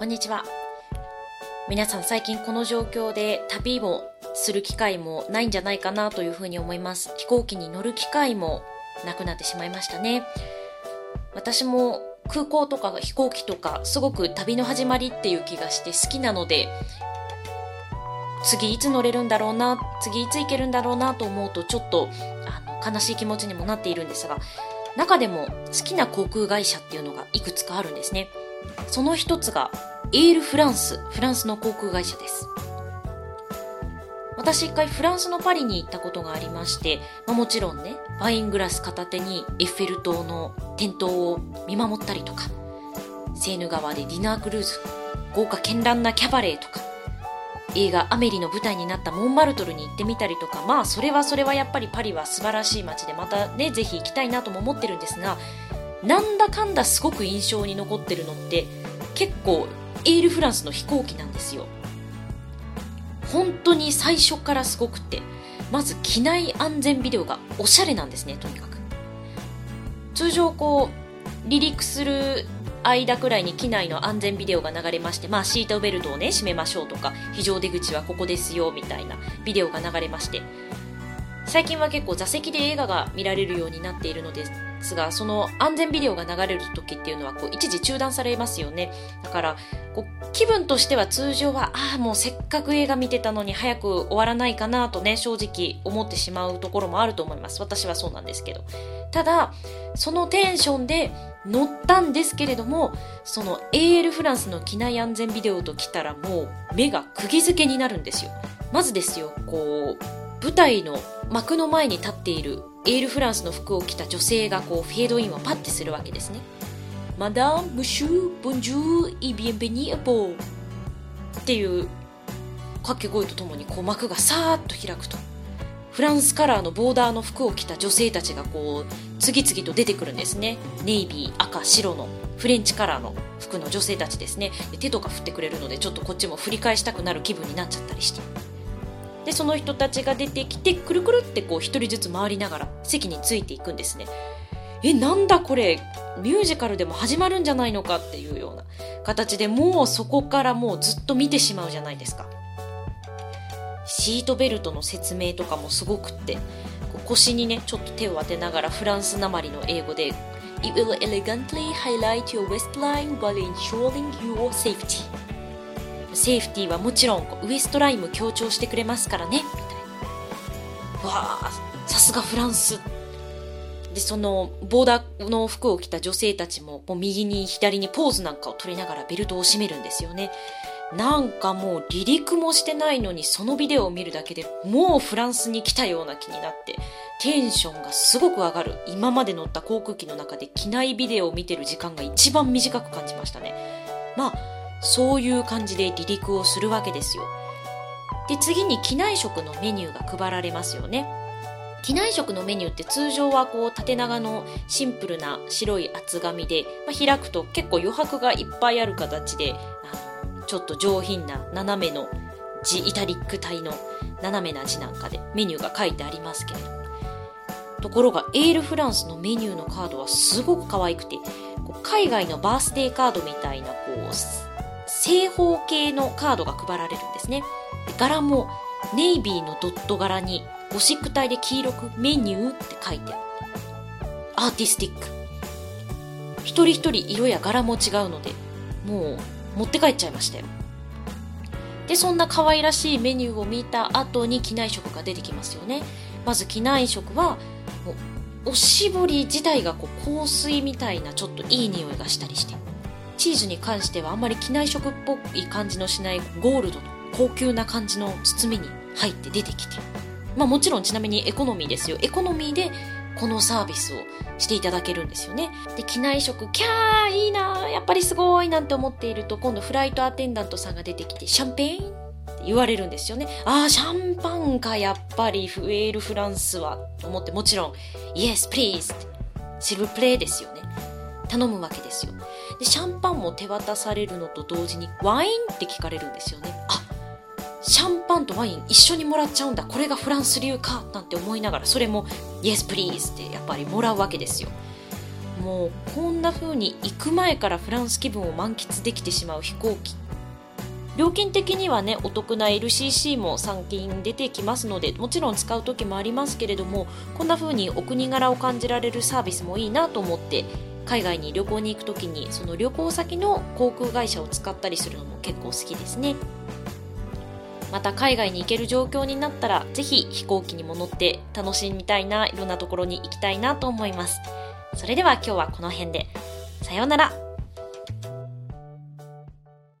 こんにちは。皆さん最近この状況で旅をする機会もないんじゃないかなというふうに思います。飛行機に乗る機会もなくなってしまいましたね。私も空港とか飛行機とかすごく旅の始まりっていう気がして好きなので、次いつ乗れるんだろうな、次いつ行けるんだろうなと思うとちょっとあの悲しい気持ちにもなっているんですが、中でも好きな航空会社っていうのがいくつかあるんですね。その一つがエールフランス、フランスの航空会社です。私一回フランスのパリに行ったことがありまして、まあ、もちろんね、ワイングラス片手にエッフェル塔の点灯を見守ったりとか、セーヌ川でディナークルーズ、豪華絢爛なキャバレーとか、映画アメリの舞台になったモンマルトルに行ってみたりとか、まあそれはそれはやっぱりパリは素晴らしい街でまたね、ぜひ行きたいなとも思ってるんですが、なんだかんだすごく印象に残ってるのって結構エールフランスの飛行機なんですよ。本当に最初からすごくて、まず機内安全ビデオがおしゃれなんですね、とにかく。通常こう、離陸する間くらいに機内の安全ビデオが流れまして、まあシートベルトをね、閉めましょうとか、非常出口はここですよ、みたいなビデオが流れまして、最近は結構座席で映画が見られるようになっているのですが、その安全ビデオが流れる時っていうのはこう一時中断されますよね。だから、こう気分としては通常は、ああ、もうせっかく映画見てたのに早く終わらないかなとね、正直思ってしまうところもあると思います。私はそうなんですけど。ただ、そのテンションで乗ったんですけれども、その AL フランスの機内安全ビデオと来たらもう目が釘付けになるんですよ。まずですよ、こう、舞台の幕の前に立っているエールフランスの服を着た女性がこうフェードインをパッてするわけですね。マダム、ムシュー、ボンジュー、イビエンベニアボーっていう掛け声とともにこう幕がさーっと開くと。フランスカラーのボーダーの服を着た女性たちがこう次々と出てくるんですね。ネイビー、赤、白のフレンチカラーの服の女性たちですね。手とか振ってくれるのでちょっとこっちも振り返したくなる気分になっちゃったりして。でその人たちが出てきてくるくるってこう一人ずつ回りながら席についていくんですね。えなんだこれ？ミュージカルでも始まるんじゃないのかっていうような形でもうそこからもうずっと見てしまうじゃないですか。シートベルトの説明とかもすごくって腰にねちょっと手を当てながらフランスなまりの英語で It will elegantly highlight your waistline while ensuring your safety. セーフティーはもちろんウエストラインも強調してくれますからね。みたいなわあさすがフランス。でそのボーダーの服を着た女性たちももう右に左にポーズなんかを取りながらベルトを締めるんですよね。なんかもう離陸もしてないのにそのビデオを見るだけでもうフランスに来たような気になってテンションがすごく上がる。今まで乗った航空機の中で機内ビデオを見てる時間が一番短く感じましたね。まあそういう感じで離陸をするわけですよ。で、次に機内食のメニューが配られますよね。機内食のメニューって通常はこう縦長のシンプルな白い厚紙で、まあ、開くと結構余白がいっぱいある形で、ちょっと上品な斜めの字、イタリック体の斜めな字なんかでメニューが書いてありますけれど。ところがエールフランスのメニューのカードはすごく可愛くて、海外のバースデーカードみたいなこう正方形のカードが配られるんですね。柄もネイビーのドット柄にゴシック体で黄色くメニューって書いてある。アーティスティック。一人一人色や柄も違うので、もう持って帰っちゃいましたよ。で、そんな可愛らしいメニューを見た後に機内食が出てきますよね。まず機内食は、おしぼり自体がこう香水みたいなちょっといい匂いがしたりして。チーズに関してはあんまり機内食っぽい感じのしないゴールドの高級な感じの包みに入って出てきて。まあもちろんちなみにエコノミーですよ。エコノミーでこのサービスをしていただけるんですよね。で機内食キャーいいなやっぱりすごいなんて思っていると今度フライトアテンダントさんが出てきてシャンペーンって言われるんですよね。ああシャンパンかやっぱりフエールフランスはと思ってもちろんイエスプリーズシルプレイですよね。頼むわけですよ。でシャンパンも手渡されるのと同時にワインって聞かれるんですよね。あシャンパンとワイン一緒にもらっちゃうんだ。これがフランス流かなんて思いながらそれも Yes please ってやっぱりもらうわけですよ。もうこんな風に行く前からフランス気分を満喫できてしまう飛行機。料金的にはねお得な LCC も参金出てきますのでもちろん使う時もありますけれどもこんな風にお国柄を感じられるサービスもいいなと思って海外に旅行に行く時にその旅行先の航空会社を使ったりするのも結構好きですね。また海外に行ける状況になったら是非飛行機にも乗って楽しみたいないろんなところに行きたいなと思います。それでは今日はこの辺で。さようなら。